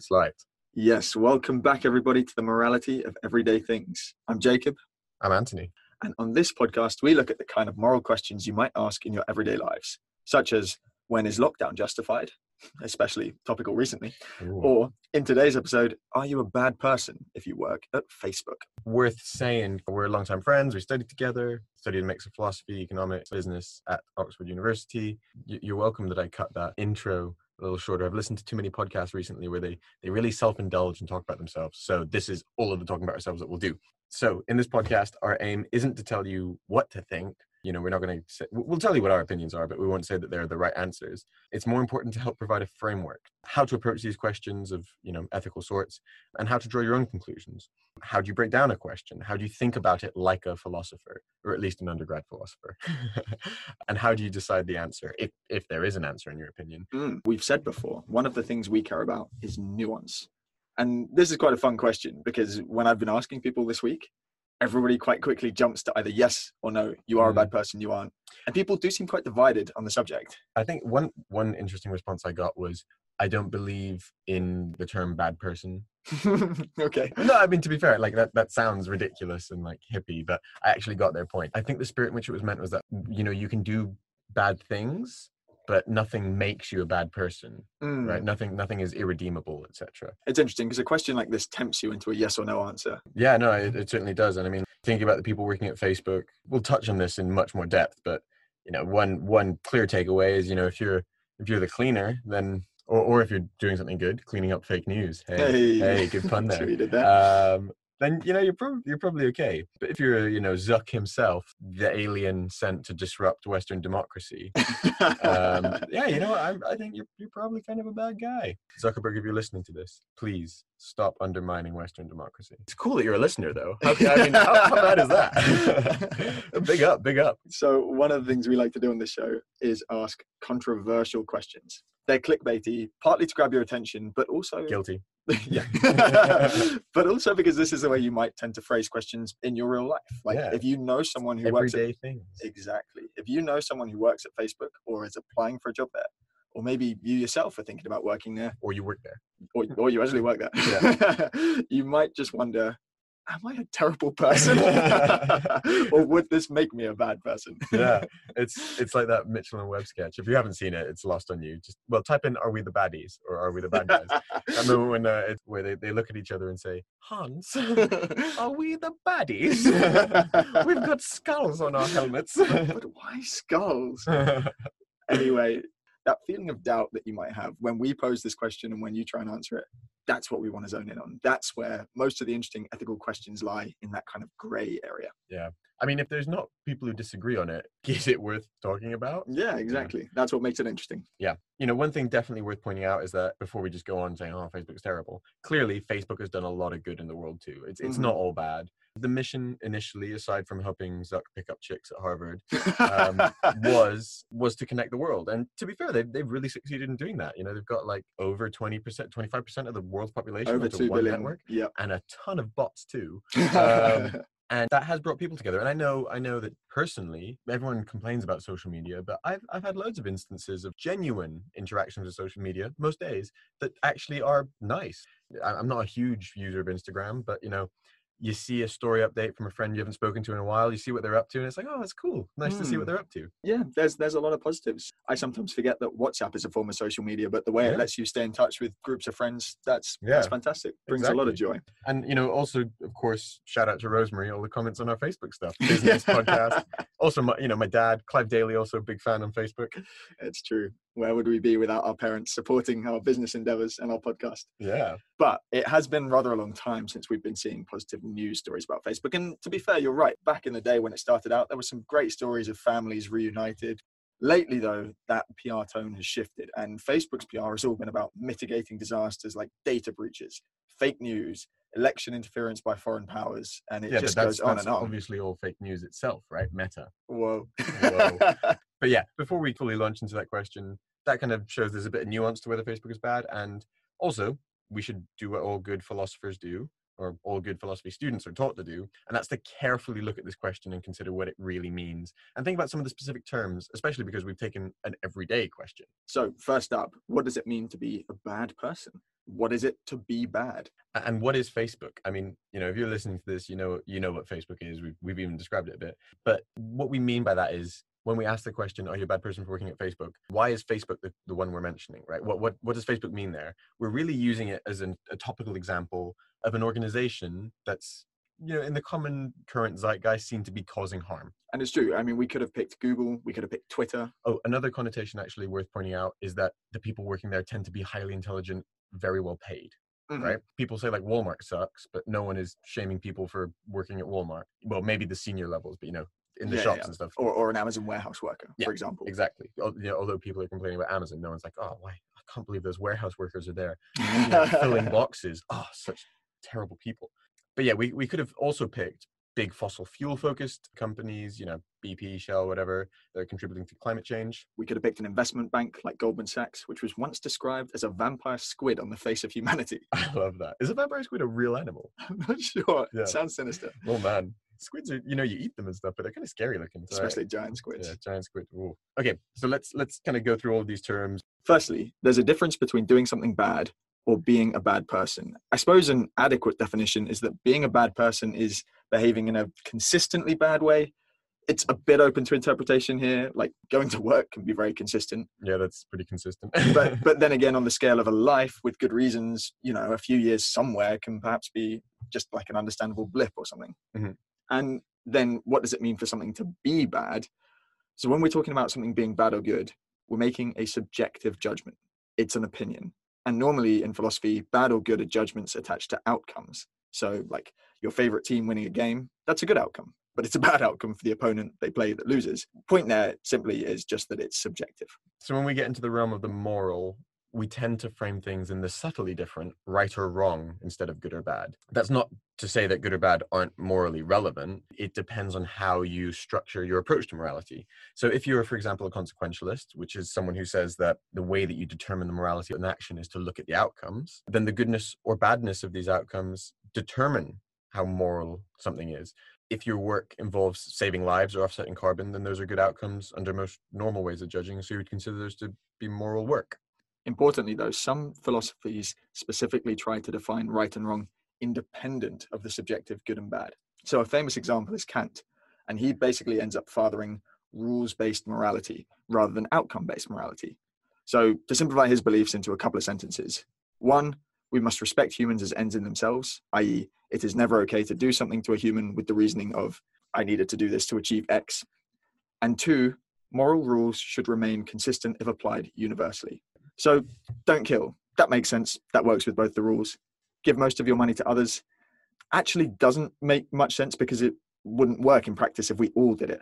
It's light. Yes, welcome back, everybody, to the morality of everyday things. I'm Jacob, I'm Anthony. and on this podcast, we look at the kind of moral questions you might ask in your everyday lives, such as when is lockdown justified, especially topical recently, Ooh. or in today's episode, are you a bad person if you work at Facebook? Worth saying, we're longtime friends. We studied together, studied a mix of philosophy, economics, business at Oxford University. You're welcome that I cut that intro a little shorter. I've listened to too many podcasts recently where they, they really self indulge and talk about themselves. So this is all of the talking about ourselves that we'll do. So in this podcast, our aim isn't to tell you what to think. You know, we're not going to say, we'll tell you what our opinions are, but we won't say that they're the right answers. It's more important to help provide a framework, how to approach these questions of, you know, ethical sorts, and how to draw your own conclusions. How do you break down a question? How do you think about it like a philosopher, or at least an undergrad philosopher? and how do you decide the answer, if, if there is an answer in your opinion? Mm, We've said before, one of the things we care about is nuance. And this is quite a fun question because when I've been asking people this week, everybody quite quickly jumps to either yes or no, you are a Mm. bad person, you aren't. And people do seem quite divided on the subject. I think one one interesting response I got was, "I don't believe in the term bad person." okay. No, I mean to be fair, like that that sounds ridiculous and like hippie, but I actually got their point. I think the spirit in which it was meant was that you know you can do bad things, but nothing makes you a bad person, Mm. right? Nothing nothing is irredeemable, etc. It's interesting because a question like this tempts you into a yes or no answer. Yeah, no, it, it certainly does. And I mean, thinking about the people working at Facebook, we'll touch on this in much more depth. But you know, one one clear takeaway is, you know, if you're if you're the cleaner, then or or if you're doing something good, cleaning up fake news. Hey, hey, good pun See there. what you did there. Um, then you know you're probably you're probably okay. But if you're you know Zuck himself, the alien sent to disrupt Western democracy, um, yeah, you know, I, I think you're, you're probably kind of a bad guy. Zuckerberg, if you're listening to this, please stop undermining Western democracy. It's cool that you're a listener, though. How, I mean, how, how bad is that? big up, big up. so one of the things we like to do on this show is ask controversial questions. They're clickbaity, partly to grab your attention, but also Guilty. yeah. but also because this is the way you might tend to phrase questions in your real life. Like Yeah. if you know someone who works at Everyday things. exactly, if you know someone who works at Facebook or is applying for a job there, or maybe you yourself are thinking about working there, Or you work there. or, or you actually work there, you might just wonder, am I a terrible person? or would this make me a bad person? Yeah, it's it's like that Mitchell and Webb sketch. If you haven't seen it, it's lost on you. Just well, type in "Are we the baddies?" or "Are we the bad guys?" I remember when uh, it's where they, they look at each other and say, "Hans, are we the baddies? We've got skulls on our helmets." but why skulls? anyway, that feeling of doubt that you might have when we pose this question and when you try and answer it, that's what we want to zone in on. That's where most of the interesting ethical questions lie in that kind of grey area. Yeah. I mean, if there's not people who disagree on it, is it worth talking about? Yeah, exactly. That's what makes it interesting. Yeah. You know, one thing definitely worth pointing out is that before we just go on saying, oh, Facebook's terrible, clearly Facebook has done a lot of good in the world too. It's, it's Mhm. not all bad. The mission initially, aside from helping Zuck pick up chicks at Harvard, um, was was to connect the world. And to be fair, they've, they've really succeeded in doing that. You know, they've got like over 20%, 25% of the world's population Over onto two one billion. network Yep. and a ton of bots too. Um, and that has brought people together and i know i know that personally everyone complains about social media but i've, I've had loads of instances of genuine interactions with social media most days that actually are nice i'm not a huge user of instagram but you know you see a story update from a friend you haven't spoken to in a while you see what they're up to and it's like oh that's cool nice to see what Mm. they're up to yeah, there's there's a lot of positives. I sometimes forget that WhatsApp is a form of social media, but the way Yeah. it lets you stay in touch with groups of friends, that's Yeah, that's fantastic. Brings a lot of joy. and you know also of course shout out to rosemary all the comments on our facebook stuff business podcast also my, you know my dad clive daly also a big fan on facebook It's true. Where would we be without our parents supporting our business endeavors and our podcast? yeah But it has been rather a long time since we've been seeing positive news stories about Facebook. And to be fair, you're right. Back in the day when it started out, there were some great stories of families reunited. Lately, though, that PR tone has shifted, and Facebook's PR has all been about mitigating disasters like data breaches, fake news, election interference by foreign powers, and it yeah, just goes on and on. obviously all fake news itself, right? Meta. Whoa. Whoa. But yeah, before we fully launch into that question, that kind of shows there's a bit of nuance to whether Facebook is bad, and also we should do what all good philosophers do, or all good philosophy students are taught to do, and that's to carefully look at this question and consider what it really means, and think about some of the specific terms, especially because we've taken an everyday question. so, first up, what does it mean to be a bad person? what is it to be bad? And what is Facebook? I mean, you know, if you're listening to this, you know, you know what Facebook is. We've, we've even described it a bit. But what we mean by that is when we ask the question, "Are you a bad person for working at Facebook?" Why is Facebook the, the one we're mentioning, right? What what what does Facebook mean there? We're really using it as an, a topical example of an organization that's you know in the common current zeitgeist seem to be causing harm. And it's true. I mean, we could have picked Google, we could have picked Twitter. Oh, another connotation actually worth pointing out is that the people working there tend to be highly intelligent, very well paid. Mhm. right? People say like Walmart sucks, but no one is shaming people for working at Walmart. Well, maybe the senior levels, but you know, in the Yeah, shops yeah. and stuff. Or, or an Amazon warehouse worker, Yeah, for example. Exactly. You know, although people are complaining about Amazon, no one's like, oh, why? I can't believe those warehouse workers are there you know, filling boxes. Oh, such terrible people. But yeah, we, we could have also picked big fossil fuel focused companies, you know, BP, Shell, whatever, that are contributing to climate change. we could have picked an investment bank like Goldman Sachs, which was once described as a vampire squid on the face of humanity. I love that. Is a vampire squid a real animal? I'm not sure. Yeah. It sounds sinister, Oh man. Squids are, you know, you eat them and stuff, but they're kind of scary looking. so I- especially giant squids. Yeah, giant squid. Ooh. Okay, so let's let's kind of go through all of these terms. Firstly, there's a difference between doing something bad or being a bad person. I suppose an adequate definition is that being a bad person is behaving in a consistently bad way. It's a bit open to interpretation here. Like going to work can be very consistent, Yeah, that's pretty consistent. but but then again, on the scale of a life with good reasons, you know, a few years somewhere can perhaps be just like an understandable blip or something. Mhm. And then, what does it mean for something to be bad? So when we're talking about something being bad or good, we're making a subjective judgment. It's an opinion. And normally in philosophy, bad or good are judgments attached to outcomes. So, like your favorite team winning a game, that's a good outcome, but it's a bad outcome for the opponent they play that loses. Point there simply is just that it's subjective. so when we get into the realm of the moral, we tend to frame things in the subtly different right or wrong instead of good or bad. That's not to say that good or bad aren't morally relevant. It depends on how you structure your approach to morality. So if you're, for example, a consequentialist, which is someone who says that the way that you determine the morality of an action is to look at the outcomes, then the goodness or badness of these outcomes determine how moral something is. If your work involves saving lives or offsetting carbon, then those are good outcomes under most normal ways of judging. So you would consider those to be moral work. Importantly, though, some philosophies specifically try to define right and wrong independent of the subjective good and bad. So, a famous example is Kant, and he basically ends up fathering rules based morality rather than outcome based morality. So, to simplify his beliefs into a couple of sentences one, we must respect humans as ends in themselves, i.e., it is never okay to do something to a human with the reasoning of, I needed to do this to achieve X. And two, moral rules should remain consistent if applied universally. So don't kill. That makes sense. That works with both the rules. Give most of your money to others. Actually, doesn't make much sense because it wouldn't work in practice if we all did it.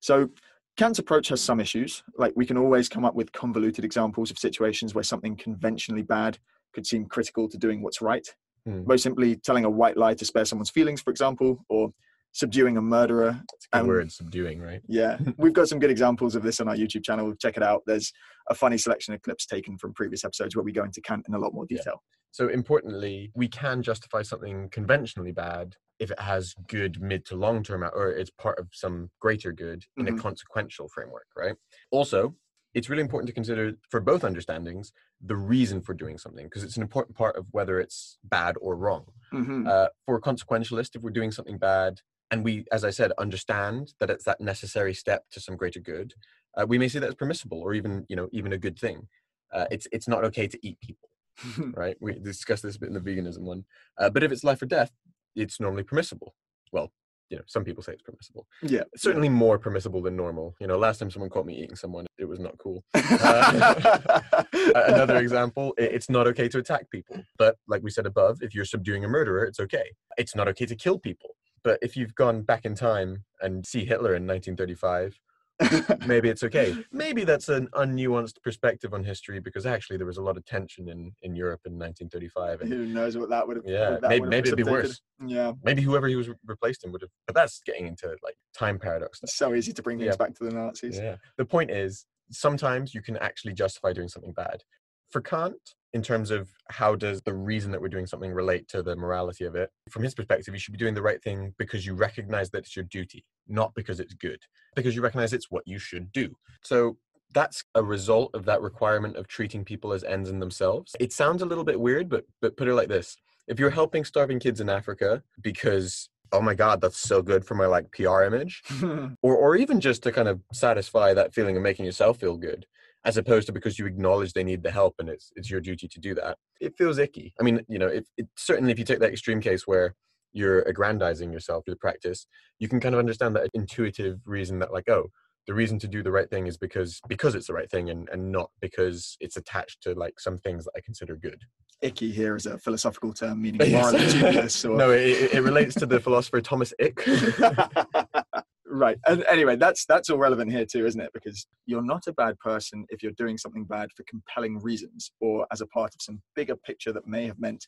So Kant's approach has some issues. Like we can always come up with convoluted examples of situations where something conventionally bad could seem critical to doing what's right. Hmm. Most simply, telling a white lie to spare someone's feelings, for example, or subduing a murderer It's a Um, word, subduing, right? yeah, we've got some good examples of this on our YouTube channel. Check it out. There's a funny selection of clips taken from previous episodes where we go into Kant in a lot more Yeah. detail. So importantly, we can justify something conventionally bad if it has good mid to long term or it's part of some greater good in a Mhm. consequential framework, right? Also, it's really important to consider for both understandings the reason for doing something because it's an important part of whether it's bad or wrong. Mhm. Uh, for a consequentialist, if we're doing something bad and we, as I said, understand that it's that necessary step to some greater good, uh, we may see that as permissible or even, you know, even a good thing. Uh, it's it's not okay to eat people right? We discussed this a bit in the veganism one. Uh, but if it's life or death, it's normally permissible. Well, you know, some people say it's permissible. yeah, It's certainly more permissible than normal. You know, last time someone caught me eating someone, it was not cool. Uh, Another example, it's not okay to attack people. But like we said above, if you're subduing a murderer, it's okay. It's not okay to kill people. But if you've gone back in time and see Hitler in 1935, maybe it's okay. Maybe that's an unnuanced perspective on history because actually there was a lot of tension in, in Europe in 1935. And Who knows what that would have? Yeah, that maybe- maybe it'd be worse. Yeah, maybe whoever he was replaced him would have, but that's getting into like time paradox. it's so easy to bring things Yeah. back to the Nazis. Yeah. The point is, sometimes you can actually justify doing something bad. For Kant, in terms of how does the reason that we're doing something relate to the morality of it, from his perspective, you should be doing the right thing because you recognize that it's your duty, not because it's good, because you recognize it's what you should do. So that's a result of that requirement of treating people as ends in themselves. It sounds a little bit weird, but but put it like this. If you're helping starving kids in Africa because oh my god, that's so good for my like PR image, or or even just to kind of satisfy that feeling of making yourself feel good, as opposed to because you acknowledge they need the help and it's it's your duty to do that. It feels icky. I mean, you know, it, it certainly if you take that extreme case where you're aggrandizing yourself through the practice, you can kind of understand that intuitive reason that like, oh, the reason to do the right thing is because because it's the right thing and, and not because it's attached to like some things that I consider good. Icky here is a philosophical term meaning morally dubious. Or... no, it, it relates to the philosopher Thomas Ick. right. And anyway, that's that's all relevant here too, isn't it? Because you're not a bad person if you're doing something bad for compelling reasons or as a part of some bigger picture that may have meant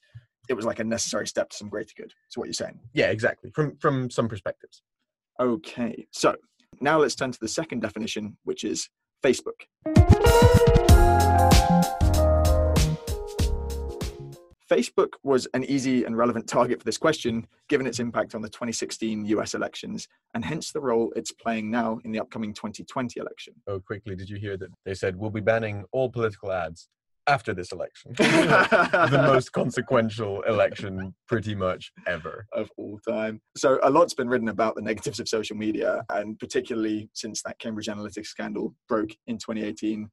it was like a necessary step to some greater good. So what you're saying. Yeah, exactly. From from some perspectives. Okay. So now let's turn to the second definition, which is Facebook. Facebook was an easy and relevant target for this question, given its impact on the 2016 US elections, and hence the role it's playing now in the upcoming 2020 election. Oh, quickly, did you hear that they said we'll be banning all political ads? after this election. the most consequential election pretty much ever. Of all time. So a lot's been written about the negatives of social media, and particularly since that Cambridge Analytica scandal broke in 2018.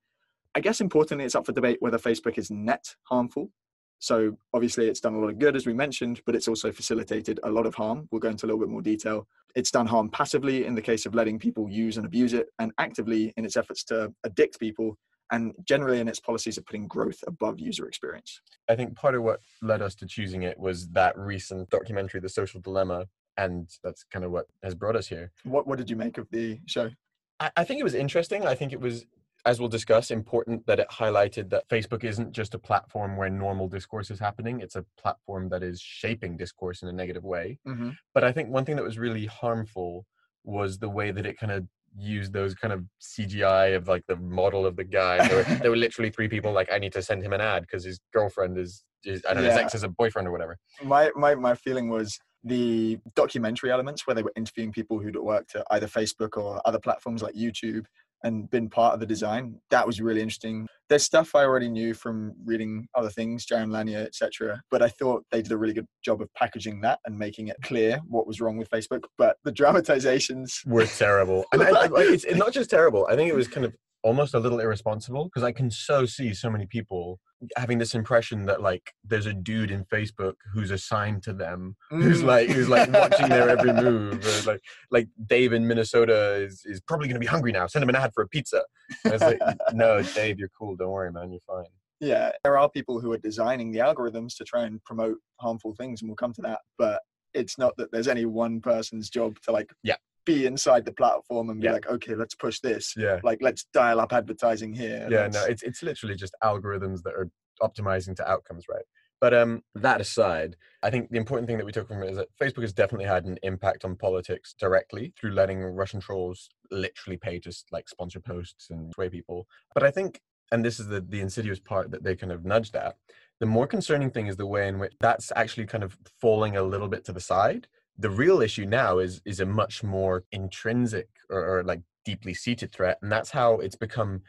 I guess importantly, it's up for debate whether Facebook is net harmful. So obviously, it's done a lot of good, as we mentioned, but it's also facilitated a lot of harm. We'll go into a little bit more detail. It's done harm passively in the case of letting people use and abuse it, and actively in its efforts to addict people and generally in its policies of putting growth above user experience. I think part of what led us to choosing it was that recent documentary, The Social Dilemma, and that's kind of what has brought us here. What What did you make of the show? I, I think it was interesting. I think it was, as we'll discuss, important that it highlighted that Facebook isn't just a platform where normal discourse is happening. It's a platform that is shaping discourse in a negative way. Mm-hmm. But I think one thing that was really harmful was the way that it kind of used those kind of CGI of like the model of the guy. There were, there were literally three people like, I need to send him an ad because his girlfriend is, is I don't know, his ex is a boyfriend or whatever. My, my, my feeling was the documentary elements where they were interviewing people who'd worked at either Facebook or other platforms like YouTube and been part of the design. That was really interesting. There's stuff I already knew from reading other things, Jaron Lanier, etc. But I thought they did a really good job of packaging that and making it clear what was wrong with Facebook. But the dramatizations were terrible. and I, I, it's not just terrible. I think it was kind of almost a little irresponsible because I can so see so many people having this impression that like there's a dude in Facebook who's assigned to them, mm. who's like who's like watching their every move. Or like like Dave in Minnesota is is probably going to be hungry now. Send him an ad for a pizza. And it's like, no, Dave, you're cool. Don't worry, man. You're fine. Yeah, there are people who are designing the algorithms to try and promote harmful things, and we'll come to that. But it's not that there's any one person's job to like yeah be inside the platform and be yeah. like, okay, let's push this. Yeah. Like let's dial up advertising here. Yeah, no, it's it's literally just algorithms that are optimizing to outcomes, right? But um, that aside, I think the important thing that we took from it is that Facebook has definitely had an impact on politics directly through letting Russian trolls literally pay to like sponsor posts and sway people. But I think, and this is the the insidious part that they kind of nudged at. The more concerning thing is the way in which that's actually kind of falling a little bit to the side the real issue now is is a much more intrinsic or, or, like deeply seated threat and that's how it's become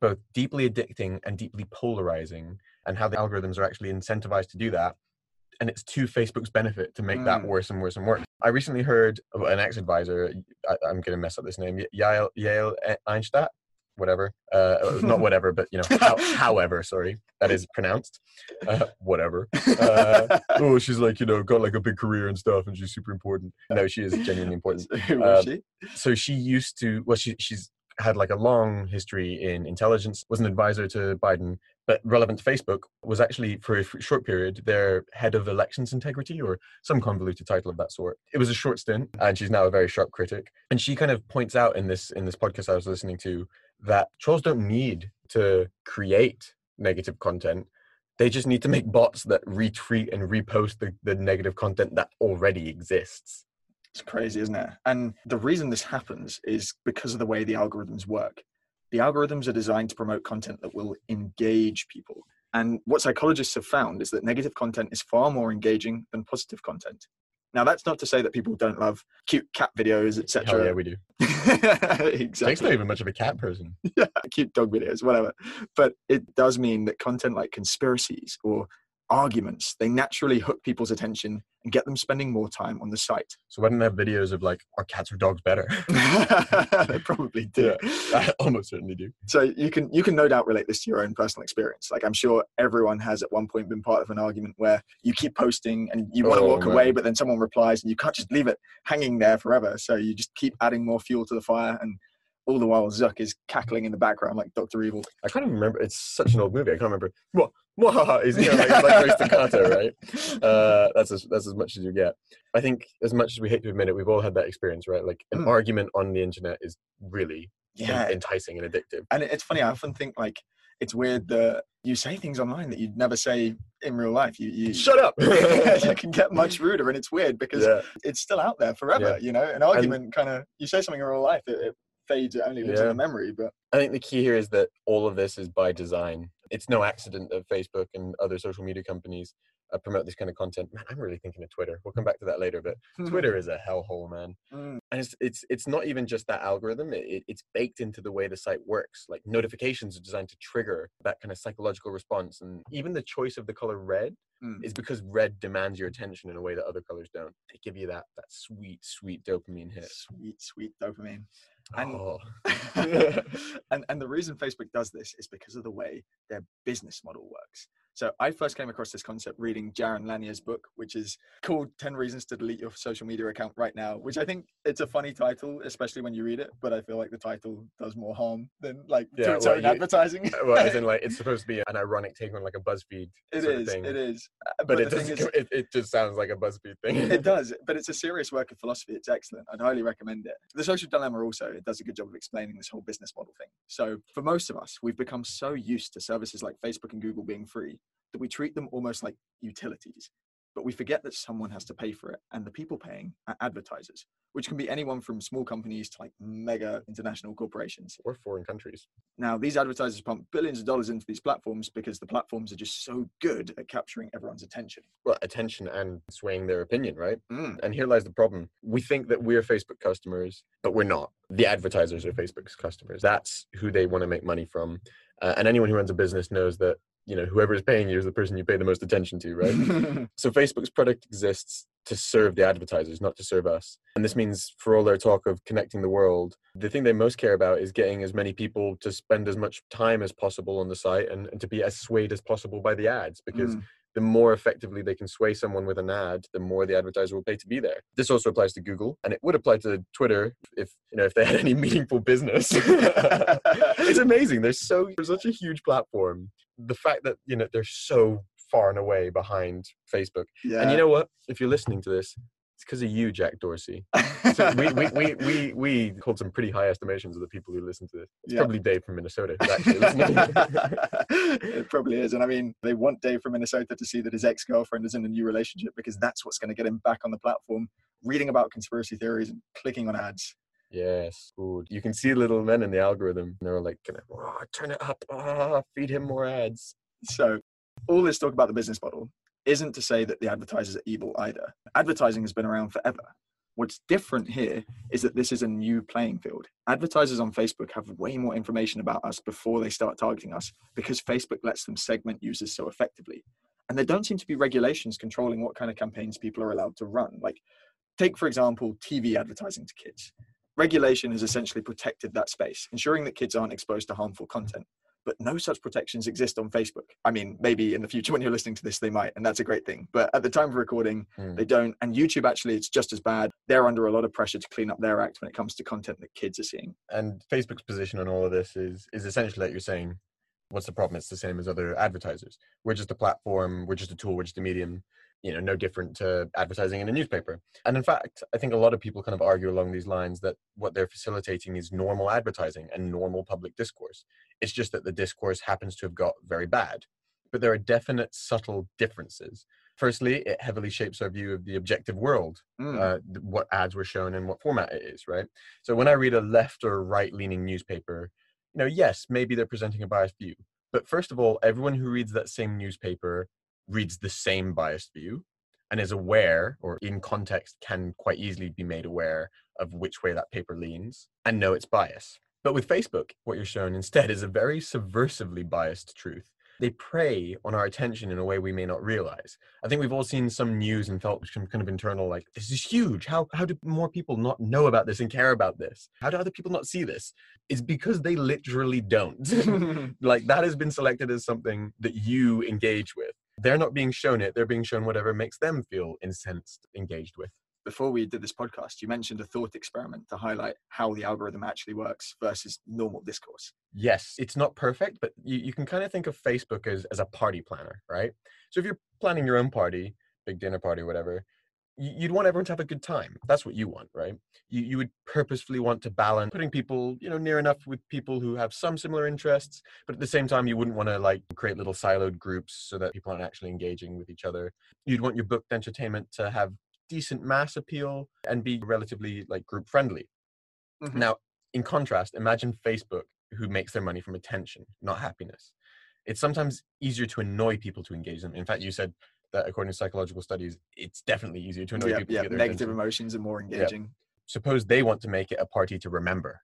both deeply addicting and deeply polarizing and how the algorithms are actually incentivized to do that and it's to facebook's benefit to make mm. that worse and worse and worse i recently heard an ex-advisor I, am going to mess up this name yael, yael einstadt whatever. Uh, uh, not whatever, but you know, how, however, sorry, that is pronounced. Uh, whatever. Uh, oh, she's like, you know, got like a big career and stuff, and she's super important. No, she is genuinely important. She? So she used to. Well, she she's had like a long history in intelligence. Was an advisor to Biden, but relevant to Facebook was actually for a short period their head of elections integrity or some convoluted title of that sort. It was a short stint, and she's now a very sharp critic. And she kind of points out in this in this podcast I was listening to that trolls don't need to create negative content. They just need to make mm. bots that retweet and repost the, the negative content that already exists. It's crazy, isn't it? And the reason this happens is because of the way the algorithms work. The algorithms are designed to promote content that will engage people. And what psychologists have found is that negative content is far more engaging than positive content. Now, that's not to say that people don't love cute cat videos, etc. yeah, we do. Jake's exactly. not even much of a cat person. yeah, cute dog videos, whatever. But it does mean that content like conspiracies or arguments, they naturally hook people's attention and get them spending more time on the site. So why don't they have videos of like, are cats or dogs better? they probably do. I almost certainly do. So you can you can no doubt relate this to your own personal experience. Like I'm sure everyone has at one point been part of an argument where you keep posting and you want to Oh, walk away, but then someone replies and you can't just leave it hanging there forever. So you just keep adding more fuel to the fire and all the while Zuck is cackling in the background like Doctor Evil. I can't even remember. It's such an old movie. I can't remember. What? What? Is you know, like, like very staccato, right? Uh, that's as that's as much as you get. I think as much as we hate to admit it, we've all had that experience, right? Like an Mm. argument on the internet is really Yeah, enticing and addictive. and it's funny. I often think like it's weird that you say things online that you'd never say in real life. You you Shut up. you can get much ruder, and it's weird because yeah. it's still out there forever. You know, an argument kind of you say something in real life, it, it fades, it only lives in the memory. But I think the key here is that all of this is by design. It's no accident that Facebook and other social media companies uh, promote this kind of content. Man, I'm really thinking of Twitter. We'll come back to that later, but Twitter is a hellhole, man. Mm, and it's it's it's not even just that algorithm it, it- it's baked into the way the site works like notifications are designed to trigger that kind of psychological response and even the choice of the color red mm. is because red demands your attention in a way that other colors don't they give you that that sweet sweet dopamine hit Sweet, sweet dopamine. And- oh and and the reason Facebook does this is because of the way their business model works. So I first came across this concept reading Jaron Lanier's book, which is called 10 Reasons to Delete Your Social Media Account Right Now, which I think it's a funny title, especially when you read it, but I feel like the title does more harm than like Yeah, to well, you- advertising. well as in like it's supposed to be an ironic take on like a buzzfeed it sort of is, thing. it is. Uh, but, it doesn't is- it, it just sounds like a buzzfeed thing it does, but it's a serious work of philosophy. It's excellent. I'd highly recommend it. The Social Dilemma also it does a good job of explaining this whole business model thing. So for most of us, we've become so used to services like Facebook and Google being free that we treat them almost like utilities. But we forget that someone has to pay for it, and the people paying are advertisers, which can be anyone from small companies to like mega international corporations. or foreign countries Now, these advertisers pump billions of dollars into these platforms because the platforms are just so good at capturing everyone's attention. well attention and swaying their opinion right Mm, And here lies the problem. We think that we're Facebook customers, but we're not. The advertisers are Facebook's customers. That's who they want to make money from. Uh, and anyone who runs a business knows that, you know, whoever is paying you is the person you pay the most attention to, right? so Facebook's product exists to serve the advertisers, not to serve us. And this means for all their talk of connecting the world, the thing they most care about is getting as many people to spend as much time as possible on the site and, and to be as swayed as possible by the ads because Mm. the more effectively they can sway someone with an ad, the more the advertiser will pay to be there. This also applies to Google, and it would apply to Twitter if you know if they had any meaningful business. it's amazing. They're so they're such a huge platform. The fact that you know they're so far and away behind Facebook. yeah. And you know what? If you're listening to this, it's because of you, Jack Dorsey. So we, we, we, we, we hold some pretty high estimations of the people who listen to this. It's Yeah. probably Dave from Minnesota who's actually listening. it probably is. And I mean, they want Dave from Minnesota to see that his ex girlfriend is in a new relationship because that's what's going to get him back on the platform, reading about conspiracy theories and clicking on ads. Yes, good. You can see little men in the algorithm. They're like, oh, turn it up, ah, feed him more ads. So, all this talk about the business model isn't to say that the advertisers are evil either. Advertising has been around forever. What's different here is that this is a new playing field. Advertisers on Facebook have way more information about us before they start targeting us because Facebook lets them segment users so effectively. And there don't seem to be regulations controlling what kind of campaigns people are allowed to run. Like, take, for example, TV advertising to kids. Regulation has essentially protected that space, ensuring that kids aren't exposed to harmful content but no such protections exist on Facebook. I mean, maybe in the future when you're listening to this, they might, and that's a great thing. But at the time of recording, Hmm. they don't. And YouTube, actually, it's just as bad. They're under a lot of pressure to clean up their act when it comes to content that kids are seeing. And Facebook's position on all of this is is essentially that you're saying, what's the problem? It's the same as other advertisers. We're just a platform. We're just a tool. We're just a medium. You know, no different to advertising in a newspaper. And in fact, I think a lot of people kind of argue along these lines that what they're facilitating is normal advertising and normal public discourse. It's just that the discourse happens to have got very bad. But there are definite subtle differences. Firstly, it heavily shapes our view of the objective world mm. uh, what ads were shown and what format it is, right? So when I read a left or right leaning newspaper, you know, yes, maybe they're presenting a biased view. But first of all, everyone who reads that same newspaper reads the same biased view. and is aware or in context can quite easily be made aware of which way that paper leans and know its bias. But with Facebook, what you're shown instead is a very subversively biased truth. They prey on our attention in a way we may not realize. I think we've all seen some news and felt some kind of internal, like, this is huge. How, how do more people not know about this and care about this? How do other people not see this? It's because they literally don't. like, that has been selected as something that you engage with. They're not being shown it, they're being shown whatever makes them feel incensed, engaged with before we did this podcast, you mentioned a thought experiment to highlight how the algorithm actually works versus normal discourse. Yes, it's not perfect, but you, you can kind of think of Facebook as, as a party planner, right? So if you're planning your own party, big dinner party, whatever, you'd want everyone to have a good time. That's what you want, right? You, you would purposefully want to balance putting people, you know, near enough with people who have some similar interests, but at the same time, you wouldn't want to like create little siloed groups so that people aren't actually engaging with each other. You'd want your booked entertainment to have decent mass appeal and be relatively like group friendly. Mm-hmm. Now, in contrast, imagine Facebook who makes their money from attention, not happiness. It's sometimes easier to annoy people to engage them. In fact, you said that according to psychological studies, it's definitely easier to annoy yeah, people. Yeah, negative attention. emotions are more engaging. Yeah. Suppose they want to make it a party to remember,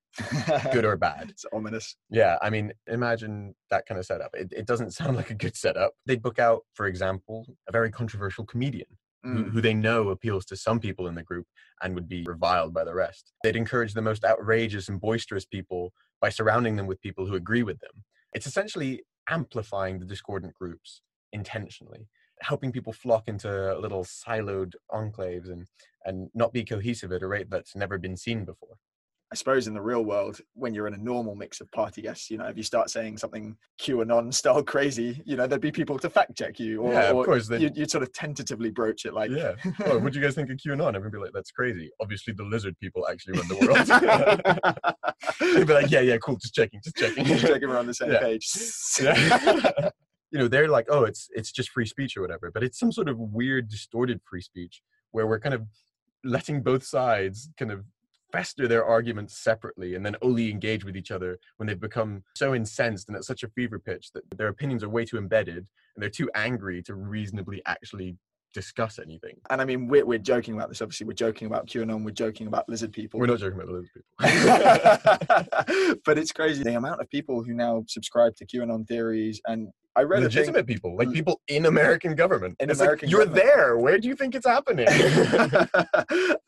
good or bad. It's ominous. Yeah, I mean, imagine that kind of setup. It, it doesn't sound like a good setup. They'd book out, for example, a very controversial comedian who, mm. who, they know appeals to some people in the group and would be reviled by the rest. They'd encourage the most outrageous and boisterous people by surrounding them with people who agree with them. It's essentially amplifying the discordant groups intentionally, helping people flock into little siloed enclaves and, and not be cohesive at a rate that's never been seen before. I suppose in the real world, when you're in a normal mix of party guests, you know, if you start saying something QAnon style crazy, you know, there'd be people to fact check you. Or, yeah, of course. You'd, you'd, sort of tentatively broach it like, yeah. Oh, what do you guys think of QAnon? Everyone be like, that's crazy. Obviously, the lizard people actually run the world. They'd be like, yeah, yeah, cool, just checking, just checking. Just checking we're on the same yeah. page. yeah. You know, they're like, oh, it's it's just free speech or whatever, but it's some sort of weird, distorted free speech where we're kind of letting both sides kind of fester their arguments separately and then only engage with each other when they've become so incensed and at such a fever pitch that their opinions are way too embedded and they're too angry to reasonably actually discuss anything. And I mean, we're, we're joking about this. Obviously, we're joking about QAnon. We're joking about lizard people. We're not joking about lizard people. but it's crazy the amount of people who now subscribe to QAnon theories and I read legitimate thing, people, like mm. people in American government. In it's American like, you're government. there. Where do you think it's happening? and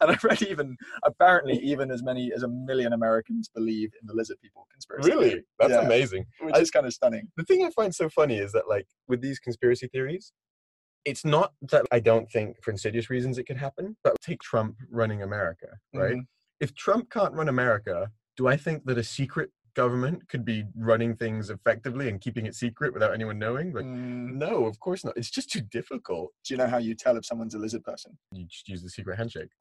I read even apparently even as many as a million Americans believe in the lizard people conspiracy. Really, that's yeah, amazing. Which I, is kind of stunning. The thing I find so funny is that like with these conspiracy theories, it's not that I don't think for insidious reasons it could happen, but take Trump running America, right? Mm-hmm. If Trump can't run America, do I think that a secret government could be running things effectively and keeping it secret without anyone knowing? Like, mm. no, of course not. It's just too difficult. Do you know how you tell if someone's a lizard person? You just use the secret handshake.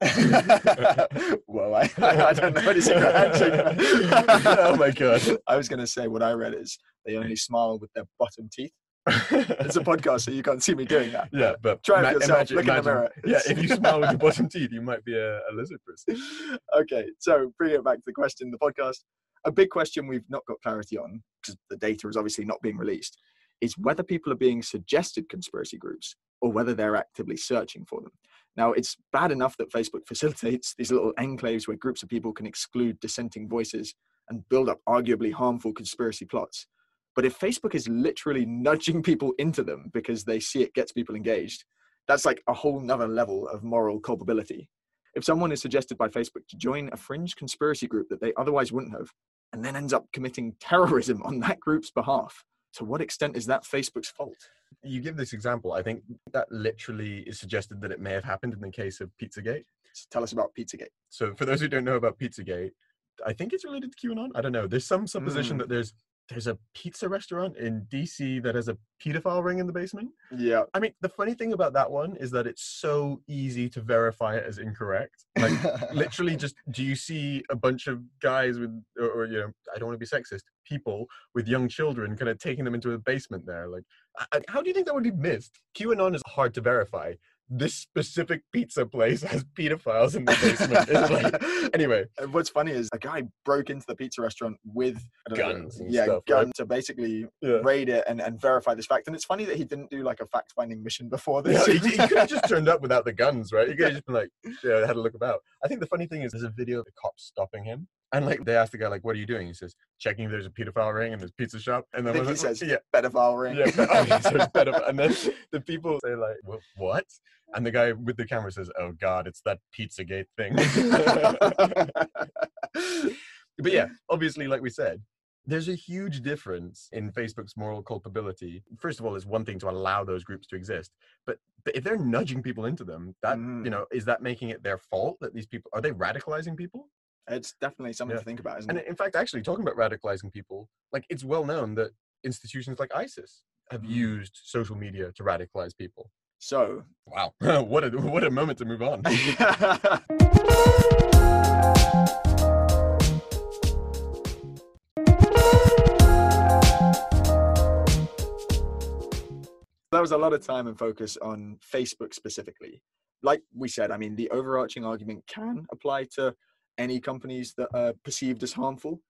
well, I, I don't know what a secret handshake. oh my god! I was going to say what I read is they only smile with their bottom teeth. It's a podcast, so you can't see me doing that. Yeah, but try it yourself. Imagine, look imagine, in the mirror. Yeah, if you smile with your bottom teeth, you might be a, a lizard person. Okay, so bring it back to the question. The podcast a big question we've not got clarity on, because the data is obviously not being released, is whether people are being suggested conspiracy groups or whether they're actively searching for them. Now, it's bad enough that Facebook facilitates these little enclaves where groups of people can exclude dissenting voices and build up arguably harmful conspiracy plots. But if Facebook is literally nudging people into them because they see it gets people engaged, that's like a whole nother level of moral culpability. If someone is suggested by Facebook to join a fringe conspiracy group that they otherwise wouldn't have, and then ends up committing terrorism on that group's behalf. To what extent is that Facebook's fault? You give this example. I think that literally is suggested that it may have happened in the case of Pizzagate. So tell us about Pizzagate. So, for those who don't know about Pizzagate, I think it's related to QAnon. I don't know. There's some supposition mm. that there's there's a pizza restaurant in DC that has a pedophile ring in the basement. Yeah. I mean, the funny thing about that one is that it's so easy to verify it as incorrect. Like, literally, just do you see a bunch of guys with, or, or, you know, I don't want to be sexist, people with young children kind of taking them into a basement there? Like, I, how do you think that would be missed? QAnon is hard to verify. This specific pizza place has pedophiles in the basement. It's like, anyway, And what's funny is a guy broke into the pizza restaurant with know, Guns and yeah, stuff, gun right? to basically yeah. raid it and, and verify this fact. And it's funny that he didn't do like a fact finding mission before Yeah, this. he, he could have just turned up without the guns, right? He could have just been like, yeah, had a look about. I think the funny thing is, there's a video of the cops stopping him, and like they ask the guy, like, "What are you doing?" He says, "Checking if there's a pedophile ring in this pizza shop." And I then think he like, says "Yeah, pedophile ring. yeah." oh, pedophile. And then the people say, like, "What?" And the guy with the camera says, "Oh God, it's that Pizzagate thing." but yeah, obviously, like we said, there's a huge difference in Facebook's moral culpability. First of all, it's one thing to allow those groups to exist, but, but if they're nudging people into them, that Mm. you know, is that making it their fault that these people are they radicalizing people? It's definitely something Yeah. to think about, isn't And it? in fact, actually, talking about radicalizing people, like it's well known that institutions like ISIS have Mm. used social media to radicalize people. So, Wow, what a what a moment to move on. that was a lot of time and focus on Facebook specifically. Like we said, I mean, the overarching argument can apply to any companies that are perceived as harmful,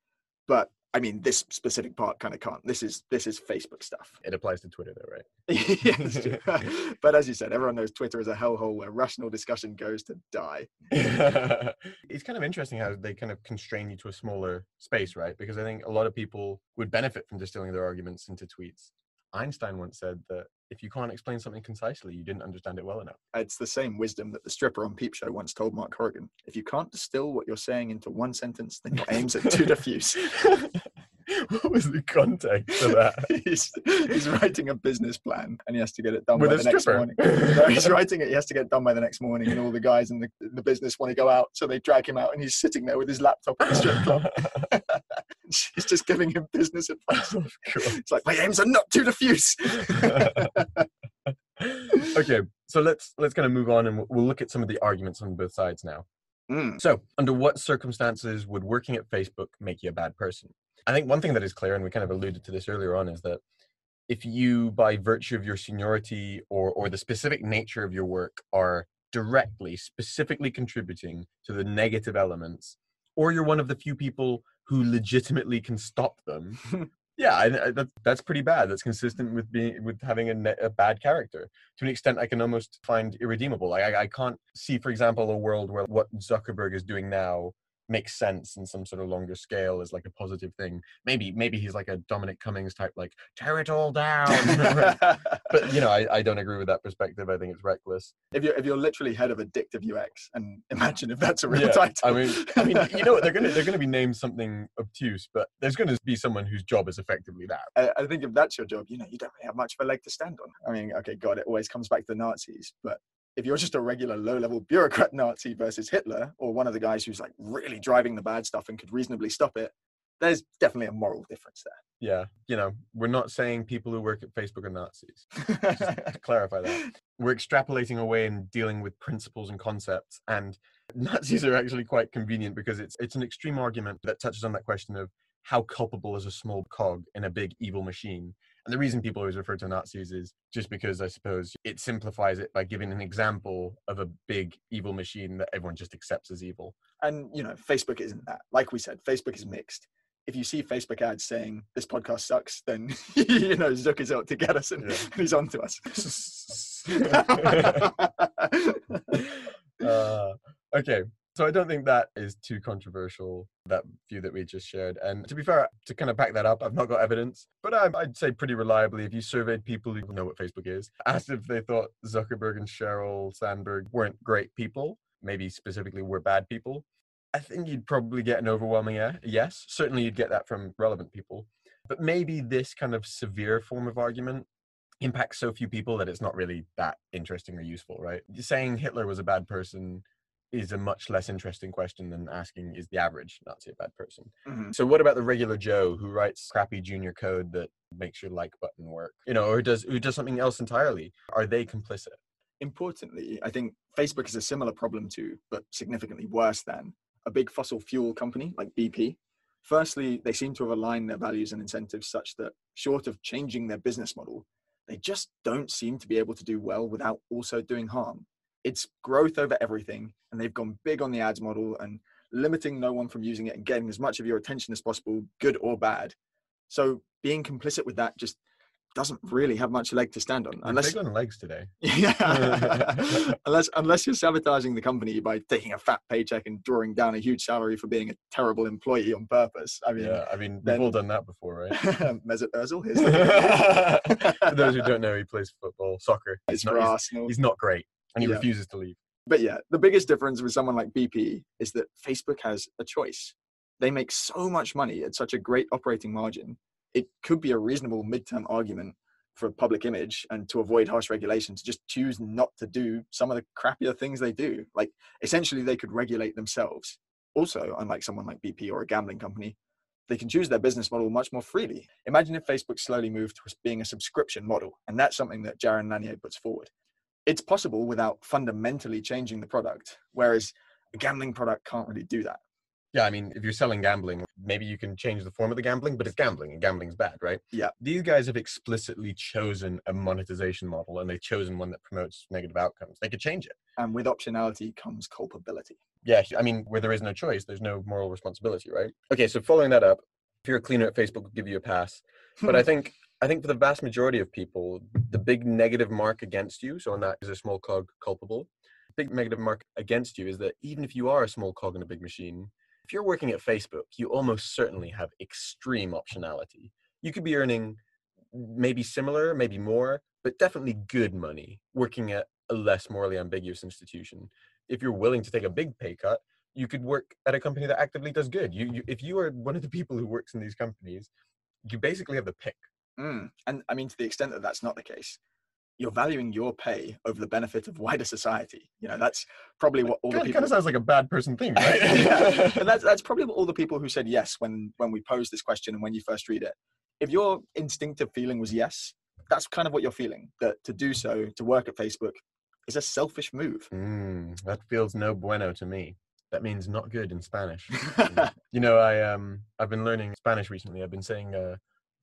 but I mean, this specific part kind of can't. This is this is Facebook stuff. It applies to Twitter, though, right? Yeah, but as you said, everyone knows Twitter is a hellhole where rational discussion goes to die. it's kind of interesting how they kind of constrain you to a smaller space, right? Because I think a lot of people would benefit from distilling their arguments into tweets. Einstein once said that if you can't explain something concisely, you didn't understand it well enough. It's the same wisdom that the stripper on Peep Show once told Mark Corrigan. If you can't distill what you're saying into one sentence, then your aim's are too diffuse. what was the context for that? he's, he's writing a business plan and he has to get it done With by the next stripper? morning. No, he's writing it. He has to get it done by the next morning, and all the guys in the, the business want to go out, so they drag him out, and he's sitting there with his laptop at the strip club. She's just giving him business advice. Oh, It's like my aims are not too diffuse. okay, so let's let's kind of move on and we'll, look at some of the arguments on both sides now. Mm, So, under what circumstances would working at Facebook make you a bad person? I think one thing that is clear, and we kind of alluded to this earlier on, is that if you, by virtue of your seniority or or the specific nature of your work, are directly, specifically contributing to the negative elements, or you're one of the few people who legitimately can stop them, yeah, I, I, that, that's pretty bad. That's consistent with being with having a, ne- a bad character to an extent I can almost find irredeemable. Like I, I can't see, for example, a world where what Zuckerberg is doing now makes sense in some sort of longer scale as like a positive thing. Maybe maybe he's like a Dominic Cummings type, like tear it all down. but you know, I, I don't agree with that perspective. I think it's reckless. if you're if you're literally head of addictive UX, and imagine if that's a real Yeah, title. I mean, I mean, you know what? They're gonna they're gonna be named something obtuse, but there's gonna be someone whose job is effectively that. I, I think if that's your job, you know, you don't really have much of a leg to stand on. I mean, okay, God, it always comes back to the Nazis, but if you're just a regular low-level bureaucrat Nazi versus Hitler, or one of the guys who's like really driving the bad stuff and could reasonably stop it, there's definitely a moral difference there. Yeah, you know, we're not saying people who work at Facebook are Nazis. Just to clarify that. We're extrapolating away and dealing with principles and concepts. And Nazis are actually quite convenient because it's it's an extreme argument that touches on that question of how culpable is a small cog in a big evil machine. And the reason people always refer to Nazis is just because I suppose it simplifies it by giving an example of a big evil machine that everyone just accepts as evil. and you know, Facebook isn't that. Like we said, Facebook is mixed. If you see Facebook ads saying this podcast sucks, then you know Zuck is out to get us and, Yeah. and he's on to us. uh, okay, so I don't think that is too controversial, that view that we just shared. And to be fair, to kind of back that up, I've not got evidence, but I'd say pretty reliably, if you surveyed people who know what Facebook is, asked if they thought Zuckerberg and Sheryl Sandberg weren't great people, maybe specifically were bad people, I think you'd probably get an overwhelming eh, yes. Certainly, you'd get that from relevant people. But maybe this kind of severe form of argument impacts so few people that it's not really that interesting or useful, right? Saying Hitler was a bad person is a much less interesting question than asking is the average Nazi a bad person. Mhm. So what about the regular Joe who writes crappy junior code that makes your like button work? You know, or does who does something else entirely? Are they complicit? importantly, I think Facebook is a similar problem to, but significantly worse than, a big fossil fuel company like BP. Firstly, they seem to have aligned their values and incentives such that, short of changing their business model, they just don't seem to be able to do well without also doing harm. It's growth over everything, and they've gone big on the ads model and limiting no one from using it and getting as much of your attention as possible, good or bad. So being complicit with that just doesn't really have much leg to stand on unless big on legs today. yeah. unless unless you're sabotaging the company by taking a fat paycheck and drawing down a huge salary for being a terrible employee on purpose. I mean, Yeah, I mean, we've all done that before, right? Mesut Ozil, For those who don't know, he plays football, soccer. it's He's not, for he's, Arsenal. he's not great, and he Yeah. refuses to leave. But yeah, the biggest difference with someone like BP is that Facebook has a choice. They make so much money at such a great operating margin. It could be a reasonable midterm argument for public image and to avoid harsh regulation to just choose not to do some of the crappier things they do. Like essentially, they could regulate themselves. Also, unlike someone like BP or a gambling company, they can choose their business model much more freely. Imagine if Facebook slowly moved to being a subscription model, and that's something that Jaron Lanier puts forward it's possible without fundamentally changing the product, whereas a gambling product can't really do that. Yeah, I mean, if you're selling gambling, maybe you can change the form of the gambling, but it's gambling, and gambling's bad, right? Yeah. These guys have explicitly chosen a monetization model, and they've chosen one that promotes negative outcomes. They could change it. And with optionality comes culpability. Yeah, I mean, where there is no choice, there's no moral responsibility, right? Okay, so following that up, if you're a cleaner at Facebook, give you a pass. But I think I think for the vast majority of people, the big negative mark against you, so on that is a small cog culpable. Big negative mark against you is that even if you are a small cog in a big machine, if you're working at Facebook, you almost certainly have extreme optionality. You could be earning maybe similar, maybe more, but definitely good money working at a less morally ambiguous institution. If you're willing to take a big pay cut, you could work at a company that actively does good. You, you if you are one of the people who works in these companies, you basically have the pick. Mm. And I mean, to the extent that that's not the case, you're valuing your pay over the benefit of wider society. You know, that's probably what all the people. Kind, of sounds like a bad person thing, right? yeah. And that's that's probably what all the people who said yes when when we posed this question and when you first read it. If your instinctive feeling was yes, that's kind of what you're feeling. That to do so, to work at Facebook, is a selfish move. Mm, that feels no bueno to me. That means not good in Spanish. you know, I um I've been learning Spanish recently. I've been saying uh,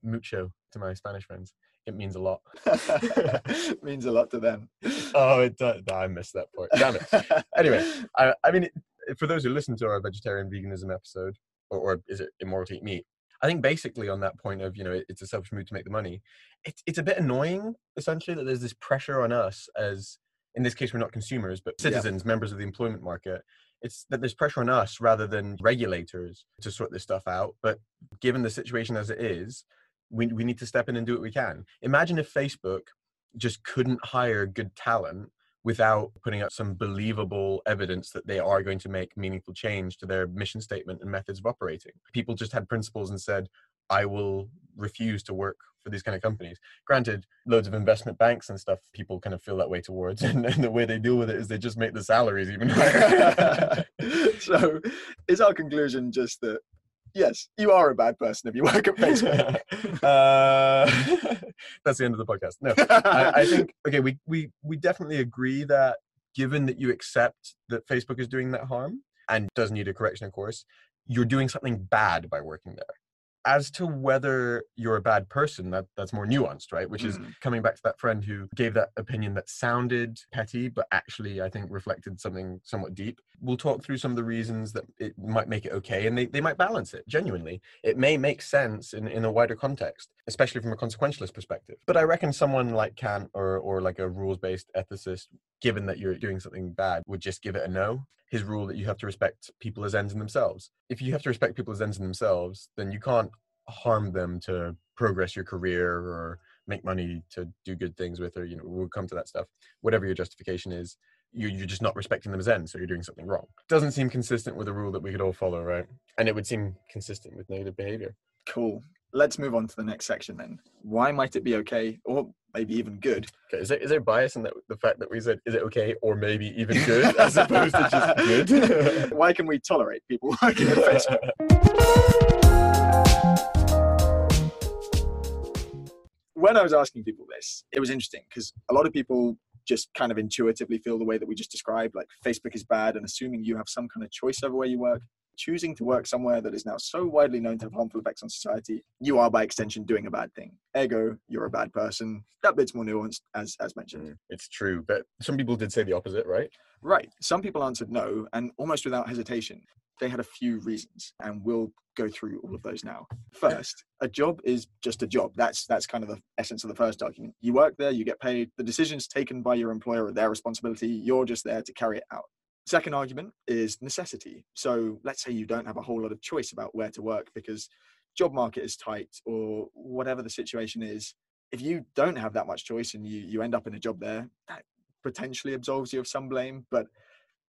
mucho to my Spanish friends. It means a lot. means a lot to them. Oh, it does. I missed that point. Damn it. Anyway, I, I mean, it- for those who listen to our vegetarian veganism episode, or, or is it immoral to eat meat? I think basically on that point of you know it- it's a selfish move to make the money. It's it's a bit annoying essentially that there's this pressure on us as in this case we're not consumers but Yeah. citizens, members of the employment market. It's that there's pressure on us rather than regulators to sort this stuff out. But given the situation as it is, we we need to step in and do what we can. Imagine if Facebook just couldn't hire good talent without putting up some believable evidence that they are going to make meaningful change to their mission statement and methods of operating. People just had principles and said, I will refuse to work for these kind of companies. Granted, loads of investment banks and stuff, people kind of feel that way towards, and, and the way they deal with it is they just make the salaries even higher. so, is our conclusion just that yes, you are a bad person if you work at Facebook? uh, that's the end of the podcast. No, I, I think okay, we we we definitely agree that given that you accept that Facebook is doing that harm and does need a correction, of course, you're doing something bad by working there. As to whether you're a bad person, that that's more nuanced, right? Which is Mm. coming back to that friend who gave that opinion that sounded petty, but actually I think reflected something somewhat deep. We'll talk through some of the reasons that it might make it okay, and they, they might balance it genuinely. It may make sense in, in a wider context, especially from a consequentialist perspective. But I reckon someone like Kant or or like a rules based ethicist, given that you're doing something bad, would just give it a no. His rule that you have to respect people as ends in themselves. If you have to respect people as ends in themselves, then you can't harm them to progress your career or make money to do good things with, or you know, we'll come to that stuff. Whatever your justification is, you, you're just not respecting them as ends, so you're doing something wrong. Doesn't seem consistent with a rule that we could all follow, right? And it would seem consistent with negative behavior. Cool. Let's move on to the next section then. Why might it be okay, or maybe even good? Okay, is there, is there bias in that, the fact that we said, is it okay or maybe even good, as opposed to just good? Why can we tolerate people working at Facebook? when I was asking people this, it was interesting because a lot of people just kind of intuitively feel the way that we just described, like Facebook is bad, and assuming you have some kind of choice over where you work. Choosing to work somewhere that is now so widely known to have harmful effects on society, you are by extension doing a bad thing. Ego, you're a bad person. That bit's more nuanced, as as mentioned. Mm, It's true, but some people did say the opposite, right? Right. Some people answered no, and almost without hesitation. They had a few reasons, and we'll go through all of those now. First, a job is just a job. That's that's kind of the essence of the first argument. You work there, you get paid. The decisions taken by your employer are their responsibility. You're just there to carry it out. Second argument is necessity. So let's say you don't have a whole lot of choice about where to work because job market is tight or whatever the situation is. If you don't have that much choice and you you end up in a job there, that potentially absolves you of some blame. But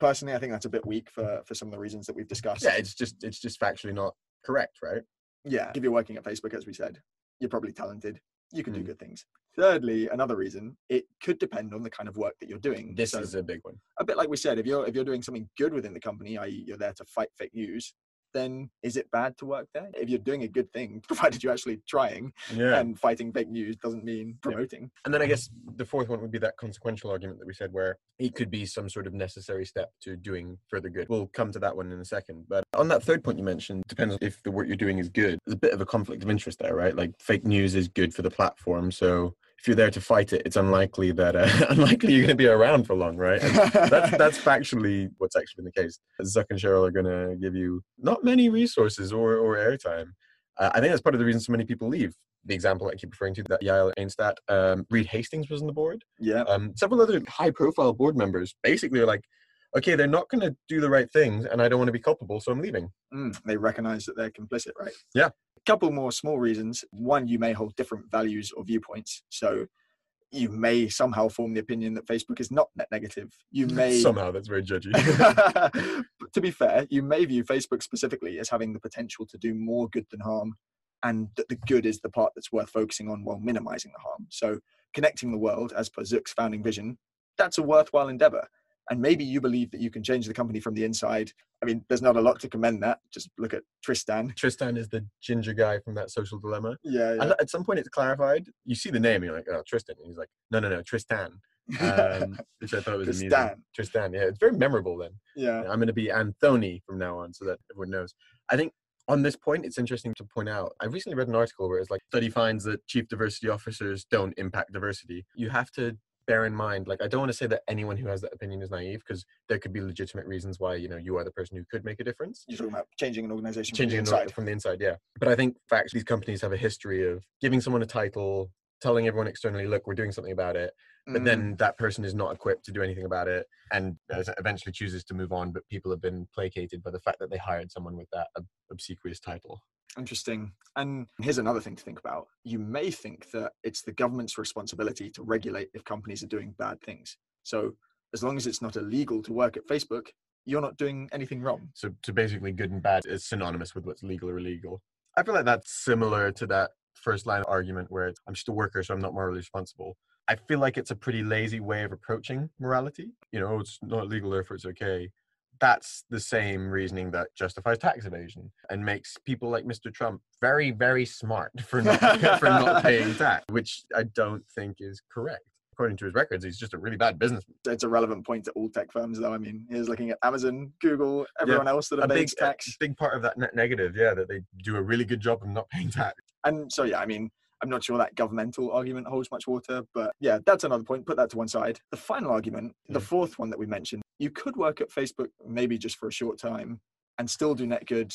personally, I think that's a bit weak for for some of the reasons that we've discussed. Yeah, it's just it's just factually not correct, right? yeah. If you're working at Facebook, as we said, you're probably talented. You can do Mm. good things. Thirdly, another reason it could depend on the kind of work that you're doing. This So, is a big one. a bit like we said. If you're if you're doing something good within the company, i.e., you're there to fight fake news, then is it bad to work there? If you're doing a good thing, provided you're actually trying Yeah. and fighting fake news doesn't mean promoting. And then I guess the fourth one would be that consequential argument that we said, where it could be some sort of necessary step to doing further good. We'll come to that one in a second. But on that third point you mentioned, depends if the work you're doing is good. There's a bit of a conflict of interest there, right? Like fake news is good for the platform, so if you're there to fight it, it's unlikely that uh, unlikely you're going to be around for long, right? And that's that's factually what's actually been the case. Zuck and Sheryl are going to give you not many resources or or airtime. Uh, I think that's part of the reason so many people leave. The example I keep referring to, that Yael Eisenstat, um, Reed Hastings was on the board. yeah. Um, several other high-profile board members basically are like, okay, they're not going to do the right things, and I don't want to be culpable, so I'm leaving. Mm, they recognize that they're complicit, right? Yeah. A couple more small reasons. One, you may hold different values or viewpoints. So you may somehow form the opinion that Facebook is not net negative. You may. Somehow that's very judgy. To be fair, you may view Facebook specifically as having the potential to do more good than harm, and that the good is the part that's worth focusing on while minimizing the harm. So, connecting the world, as per Zuck's founding vision, that's a worthwhile endeavor. And maybe you believe that you can change the company from the inside. I mean, there's not a lot to commend that. Just look at Tristan. Tristan is the ginger guy from that social dilemma. Yeah, And at some point, it's clarified. You see the name, you're like, oh, Tristan. And he's like, no, no, no, Tristan. Um, which I thought was amusing. Tristan. Tristan. Yeah, it's very memorable then. yeah. I'm going to be Anthony from now on so that everyone knows. I think on this point, it's interesting to point out. I recently read an article where it's like study finds that chief diversity officers don't impact diversity. You have to bear in mind, like, I don't want to say that anyone who has that opinion is naive because there could be legitimate reasons why, you know, you are the person who could make a difference. You're talking about changing an organization Changing from the inside. from the inside, yeah. But I think facts, these companies have a history of giving someone a title, telling everyone externally, look, we're doing something about it but Mm, then that person is not equipped to do anything about it and eventually chooses to move on but people have been placated by the fact that they hired someone with that ob- obsequious title Interesting. And here's another thing to think about. You may think that it's the government's responsibility to regulate if companies are doing bad things. So, as long as it's not illegal to work at Facebook, you're not doing anything wrong. so to basically good and bad is synonymous with what's legal or illegal i feel like that's similar to that first line argument where i'm just a worker so i'm not morally responsible i feel like it's a pretty lazy way of approaching morality you know oh, it's not legal therefore it's okay that's the same reasoning that justifies tax evasion and makes people like Mr. Trump very, very smart for not for not paying tax, which I don't think is correct. According to his records, he's just a really bad businessman. It's a relevant point to all tech firms, though. I mean, here's looking at Amazon, Google, everyone else that A big, tax. big part of that net negative, yeah, that they do a really good job of not paying tax. And so, yeah, I mean, I'm not sure that governmental argument holds much water, but yeah, that's another point. Put that to one side. The final argument, the Mm. fourth one that we mentioned, you could work at Facebook maybe just for a short time and still do net good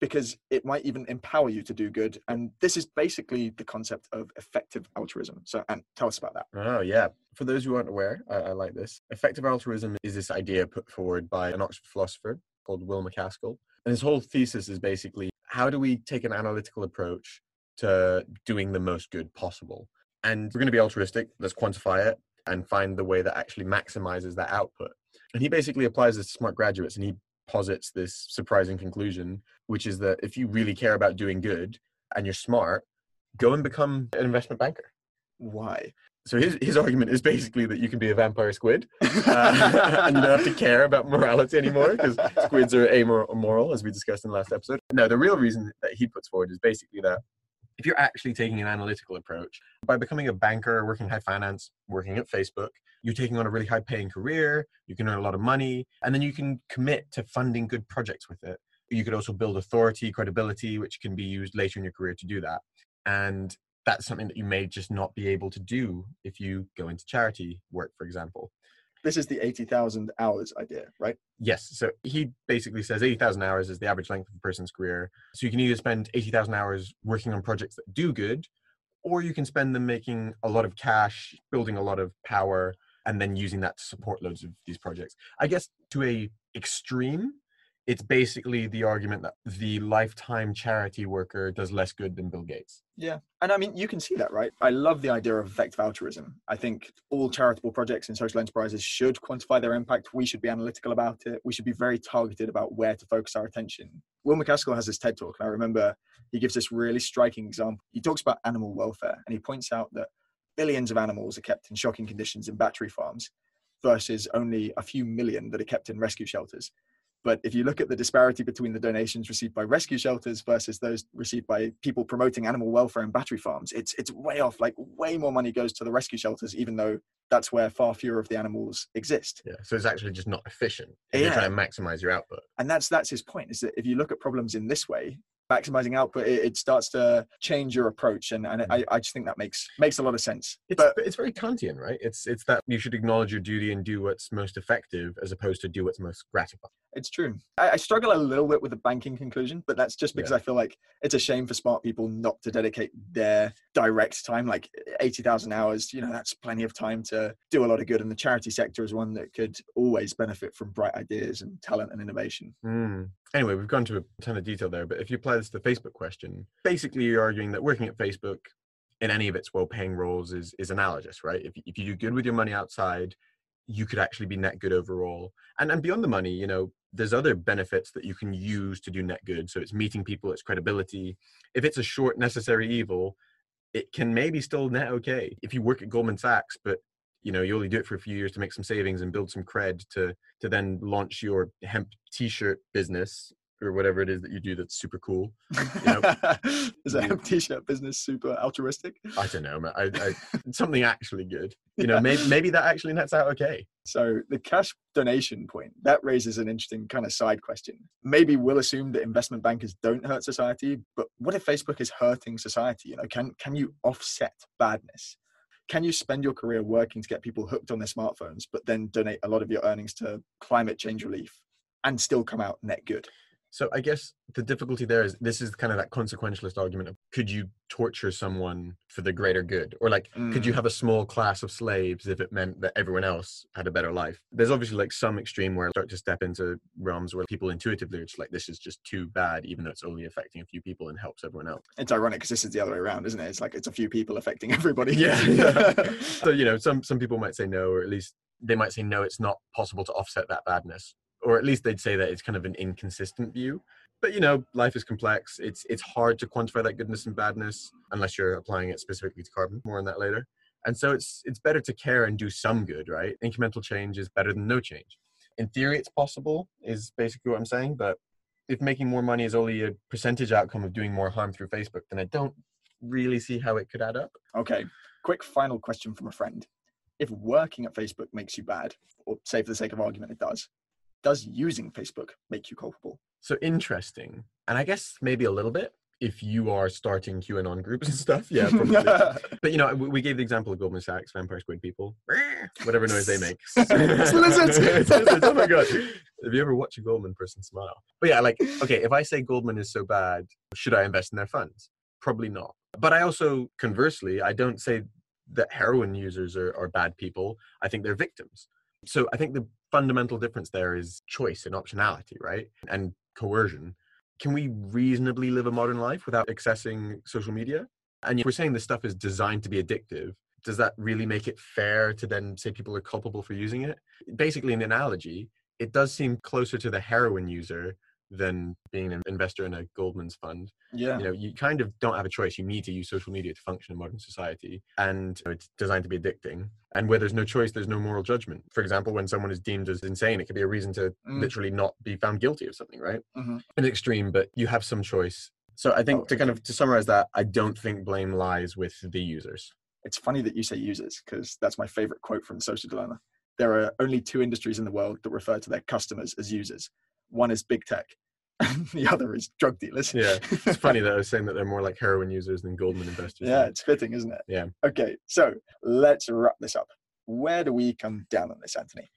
because it might even empower you to do good. And this is basically the concept of effective altruism. So, and tell us about that. Oh, yeah. For those who aren't aware, I, I like this. Effective altruism is this idea put forward by an Oxford philosopher called Will MacAskill. And his whole thesis is basically how do we take an analytical approach to doing the most good possible? And we're going to be altruistic, let's quantify it and find the way that actually maximizes that output. And he basically applies this to smart graduates and he posits this surprising conclusion, which is that if you really care about doing good and you're smart, go and become an investment banker. Why? So his, his argument is basically that you can be a vampire squid uh, and you don't have to care about morality anymore because squids are amoral, as we discussed in the last episode. No, the real reason that he puts forward is basically that if you're actually taking an analytical approach, by becoming a banker, working high finance, working at Facebook, you're taking on a really high paying career, you can earn a lot of money, and then you can commit to funding good projects with it. You could also build authority, credibility, which can be used later in your career to do that. And that's something that you may just not be able to do if you go into charity work, for example. This is the 80,000 hours idea, right? Yes. So he basically says 80,000 hours is the average length of a person's career. So you can either spend 80,000 hours working on projects that do good, or you can spend them making a lot of cash, building a lot of power, and then using that to support loads of these projects. I guess to a extreme, it's basically the argument that the lifetime charity worker does less good than Bill Gates. Yeah. And I mean, you can see that, right? I love the idea of effective altruism. I think all charitable projects and social enterprises should quantify their impact. We should be analytical about it. We should be very targeted about where to focus our attention. Will MacAskill has this TED talk, and I remember he gives this really striking example. He talks about animal welfare, and he points out that billions of animals are kept in shocking conditions in battery farms versus only a few million that are kept in rescue shelters. But if you look at the disparity between the donations received by rescue shelters versus those received by people promoting animal welfare and battery farms, it's it's way off. Like way more money goes to the rescue shelters, even though that's where far fewer of the animals exist. Yeah. So it's actually just not efficient. If Yeah. trying to maximize your output. And that's that's his point. Is that if you look at problems in this way, maximizing output, it, it starts to change your approach. And and I, I just think that makes makes a lot of sense. It's but it's very Kantian, right? It's it's that you should acknowledge your duty and do what's most effective as opposed to do what's most gratifying. It's true. I, I struggle a little bit with the banking conclusion, but that's just because I feel like it's a shame for smart people not to dedicate their direct time, like 80,000 hours. You know, that's plenty of time to do a lot of good. And the charity sector is one that could always benefit from bright ideas and talent and innovation. Mm. Anyway, we've gone to a ton of detail there, but if you apply to the Facebook question, basically you're arguing that working at Facebook in any of its well-paying roles is is analogous, right? If if you do good with your money outside, you could actually be net good overall. And and beyond the money, you know, there's other benefits that you can use to do net good. So it's meeting people, it's credibility. If it's a short necessary evil, it can maybe still net okay. If you work at Goldman Sachs, but you know you only do it for a few years to make some savings and build some cred to to then launch your hemp t-shirt business or whatever it is that you do that's super cool know, is a you- hemp t-shirt business super altruistic? i don't know man. I, I, something actually good you know Yeah. maybe, maybe that actually nets out okay So the cash donation point that raises an interesting kind of side question. Maybe we'll assume that investment bankers don't hurt society, but what if Facebook is hurting society? You know, can can you offset badness? Can you spend your career working to get people hooked on their smartphones, but then donate a lot of your earnings to climate change relief and still come out net good? So i guess the difficulty there is this is kind of that consequentialist argument of could you torture someone for the greater good or like could you Mm. have a small class of slaves if it meant that everyone else had a better life there's obviously like some extreme where I start to step into realms where people intuitively are just like this is just too bad even though it's only affecting a few people and helps everyone else It's ironic because this is the other way around, isn't it? It's like it's a few people affecting everybody. yeah so you know some some people might say no or at least they might say no it's not possible to offset that badness or at least they'd say that it's kind of an inconsistent view. But you know life is complex. It's it's hard to quantify that goodness and badness unless you're applying it specifically to carbon. More on that later. And so it's it's better to care and do some good right? Incremental change is better than no change. In theory it's possible is basically what i'm saying but if making more money is only a percentage outcome of doing more harm through facebook then i don't really see how it could add up. Okay, quick final question from a friend. If working at Facebook makes you bad, or say for the sake of argument it does, does using Facebook make you culpable? So interesting. And I guess maybe a little bit if you are starting QAnon groups and stuff. Yeah, probably. but you know, we we gave the example of Goldman Sachs, Vampire Squid people, whatever noise they make. It's lizards. It's lizards, Oh my god! Have you ever watched a Goldman person smile? But yeah, like okay, if I say Goldman is so bad, should I invest in their funds? Probably not. But I also, conversely, I don't say that heroin users are, are bad people. I think they're victims. So I think the fundamental difference there is choice and optionality, right? And coercion. Can we reasonably live a modern life without accessing social media? And if we're saying this stuff is designed to be addictive. Does that really make it fair to then say people are culpable for using it? Basically, an analogy, it does seem closer to the heroin user than being an investor in a Goldman's fund yeah. you know you kind of don't have a choice you need to use social media to function in modern society and it's designed to be addicting and where there's no choice there's no moral judgment for example when someone is deemed as insane it could be a reason to Mm. literally not be found guilty of something right Mhm. an extreme but you have some choice so i think Oh, to kind of to summarize that i don't think blame lies with the users It's funny that you say users because that's my favorite quote from Social Dilemma. There are only two industries in the world that refer to their customers as users. One is big tech, and the other is drug dealers. Yeah, it's funny that I was saying that they're more like heroin users than Goldman investors. yeah, it's fitting, isn't it? Yeah. Okay, so let's wrap this up. Where do we come down on this, Anthony?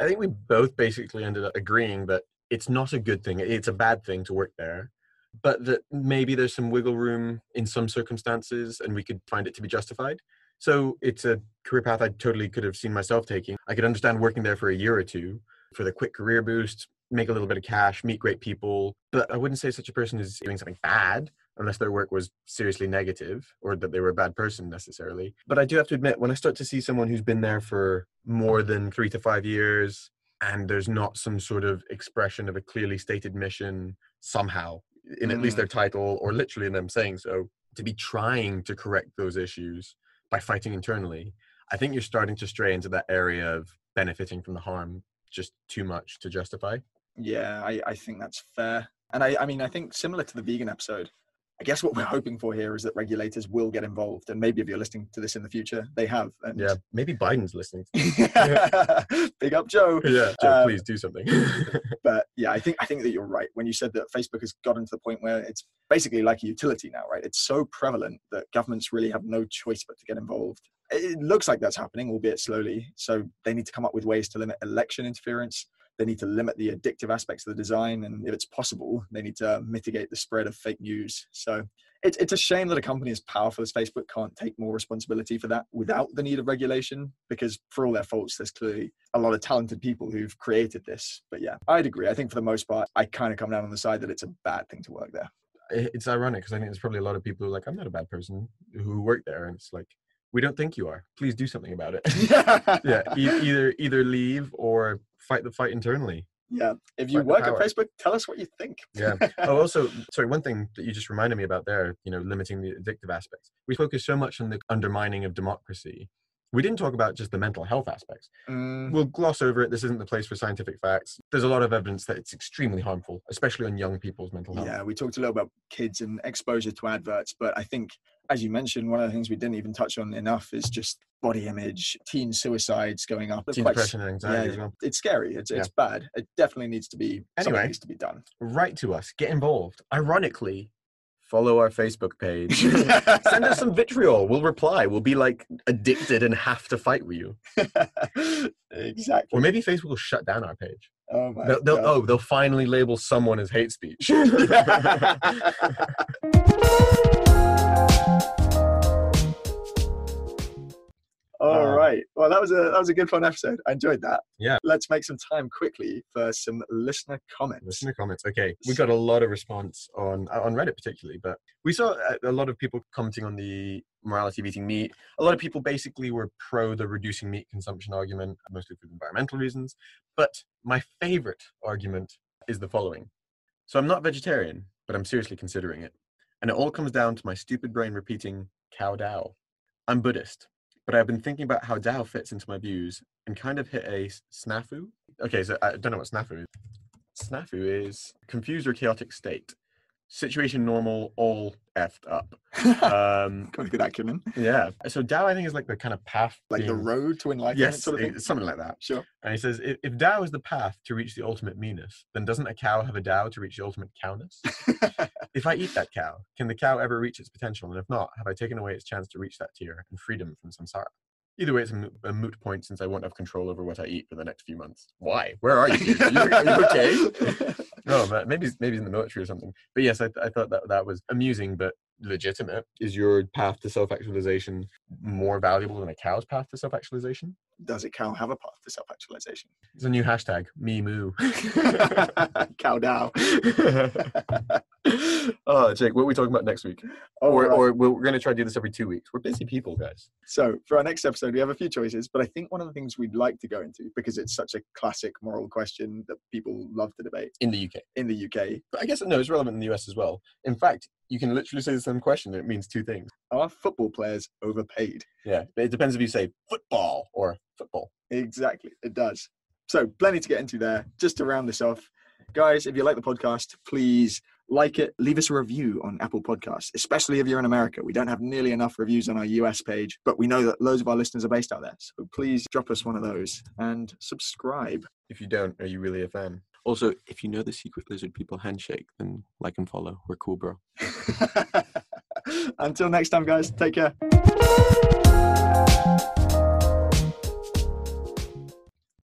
I think we both basically ended up agreeing that it's not a good thing. It's a bad thing to work there, but that maybe there's some wiggle room in some circumstances and we could find it to be justified. So it's a career path I totally could have seen myself taking. I could understand working there for a year or two for the quick career boost, make a little bit of cash, meet great people. But I wouldn't say such a person is doing something bad unless their work was seriously negative or that they were a bad person necessarily. But I do have to admit, when I start to see someone who's been there for more than three to five years and there's not some sort of expression of a clearly stated mission somehow in at least Mm. their title or literally in them saying so, to be trying to correct those issues by fighting internally, I think you're starting to stray into that area of benefiting from the harm just too much to justify. Yeah, I, I think that's fair. And I, I mean, I think similar to the vegan episode, I guess what we're hoping for here is that regulators will get involved. And maybe if you're listening to this in the future, they have. And Yeah, maybe Biden's listening. Big up Joe. yeah, Joe, Um, please do something. But yeah, I think I think that you're right when you said that Facebook has gotten to the point where it's basically like a utility now, right? It's so prevalent that governments really have no choice but to get involved. It looks like that's happening, albeit slowly. So they need to come up with ways to limit election interference. They need to limit the addictive aspects of the design, and if it's possible, they need to mitigate the spread of fake news. So it's it's a shame that a company as powerful as Facebook can't take more responsibility for that without the need of regulation. Because for all their faults, there's clearly a lot of talented people who've created this. But yeah, I'd agree. I think for the most part, I kind of come down on the side that it's a bad thing to work there. It's ironic because I think there's probably a lot of people who are like, I'm not a bad person who work there. And it's like, we don't think you are. Please do something about it. yeah, e- either either leave or fight the fight internally. yeah. If you work at. Facebook, tell us what you think. Yeah. oh, also, sorry, one thing that you just reminded me about there, you know, limiting the addictive aspects. We focus so much on the undermining of democracy. We didn't talk about just the mental health aspects. Mm, We'll gloss over it. This isn't the place for scientific facts. There's a lot of evidence that it's extremely harmful, especially on young people's mental health. yeah, we talked a little about kids and exposure to adverts, but I think, as you mentioned, one of the things we didn't even touch on enough is just body image, teen suicides going up. Teen depression and anxiety as well. it's scary. It's, Yeah. it's bad. It definitely needs to be. Anyway. needs to be done. Write to us. Get involved. Ironically, follow our Facebook page. Send us some vitriol. We'll reply. We'll be like addicted and have to fight with you. exactly. Or maybe Facebook will shut down our page. Oh my They'll, they'll, God. oh, they'll finally label someone as hate speech. All Uh, right. Well, that was a that was a good fun episode. I enjoyed that. Yeah. Let's make some time quickly for some listener comments. Listener comments. Okay, we got a lot of response on uh, on Reddit particularly, but we saw a, a lot of people commenting on the morality of eating meat. A lot of people basically were pro the reducing meat consumption argument, mostly for environmental reasons. But my favorite argument is the following: so I'm not vegetarian, but I'm seriously considering it, and it all comes down to my stupid brain repeating cow Dao. I'm Buddhist, but I've been thinking about how Dao fits into my views and kind of hit a snafu. Okay, so I don't know what snafu is. Snafu is confused or chaotic state. Situation normal, all effed up. Um, Got a good acumen. yeah. So Dao, I think, is like the kind of path. Like the road to enlightenment Yes, sort of thing. something like that. Sure. And he says, if, if Dao is the path to reach the ultimate meanness, then doesn't a cow have a Dao to reach the ultimate cowness? if I eat that cow, can the cow ever reach its potential? And if not, have I taken away its chance to reach that tier and freedom from samsara? Either way, it's a moot, a moot point since I won't have control over what I eat for the next few months. Why? Where are you? Are you, are you okay? No, oh, but maybe maybe in the military or something. But yes, I, I thought that that was amusing, but legitimate. Is your path to self-actualization more valuable than a cow's path to self-actualization? Does it cow have a path to self-actualization? It's a new hashtag, me moo. cow Dao. oh, Jake, what are we talking about next week? All or, right. or we're, going to try to do this every two weeks. We're busy people, guys. So for our next episode, we have a few choices, but I think one of the things we'd like to go into because it's such a classic moral question that people love to debate In the UK. in the UK But I guess, no, it's relevant in the US as well. In fact, you can literally say the same question and it means two things. are football players overpaid? Yeah, it depends if you say football or football. Exactly, it does. So, plenty to get into there. Just to round this off, guys, if you like the podcast, please like it, leave us a review on Apple Podcasts, especially if you're in America. We don't have nearly enough reviews on our US page, but we know that loads of our listeners are based out there. So, please drop us one of those and subscribe. If you don't, are you really a fan? Also, if you know the Secret Lizard People handshake, then like and follow. We're cool, bro. Until next time, guys, take care.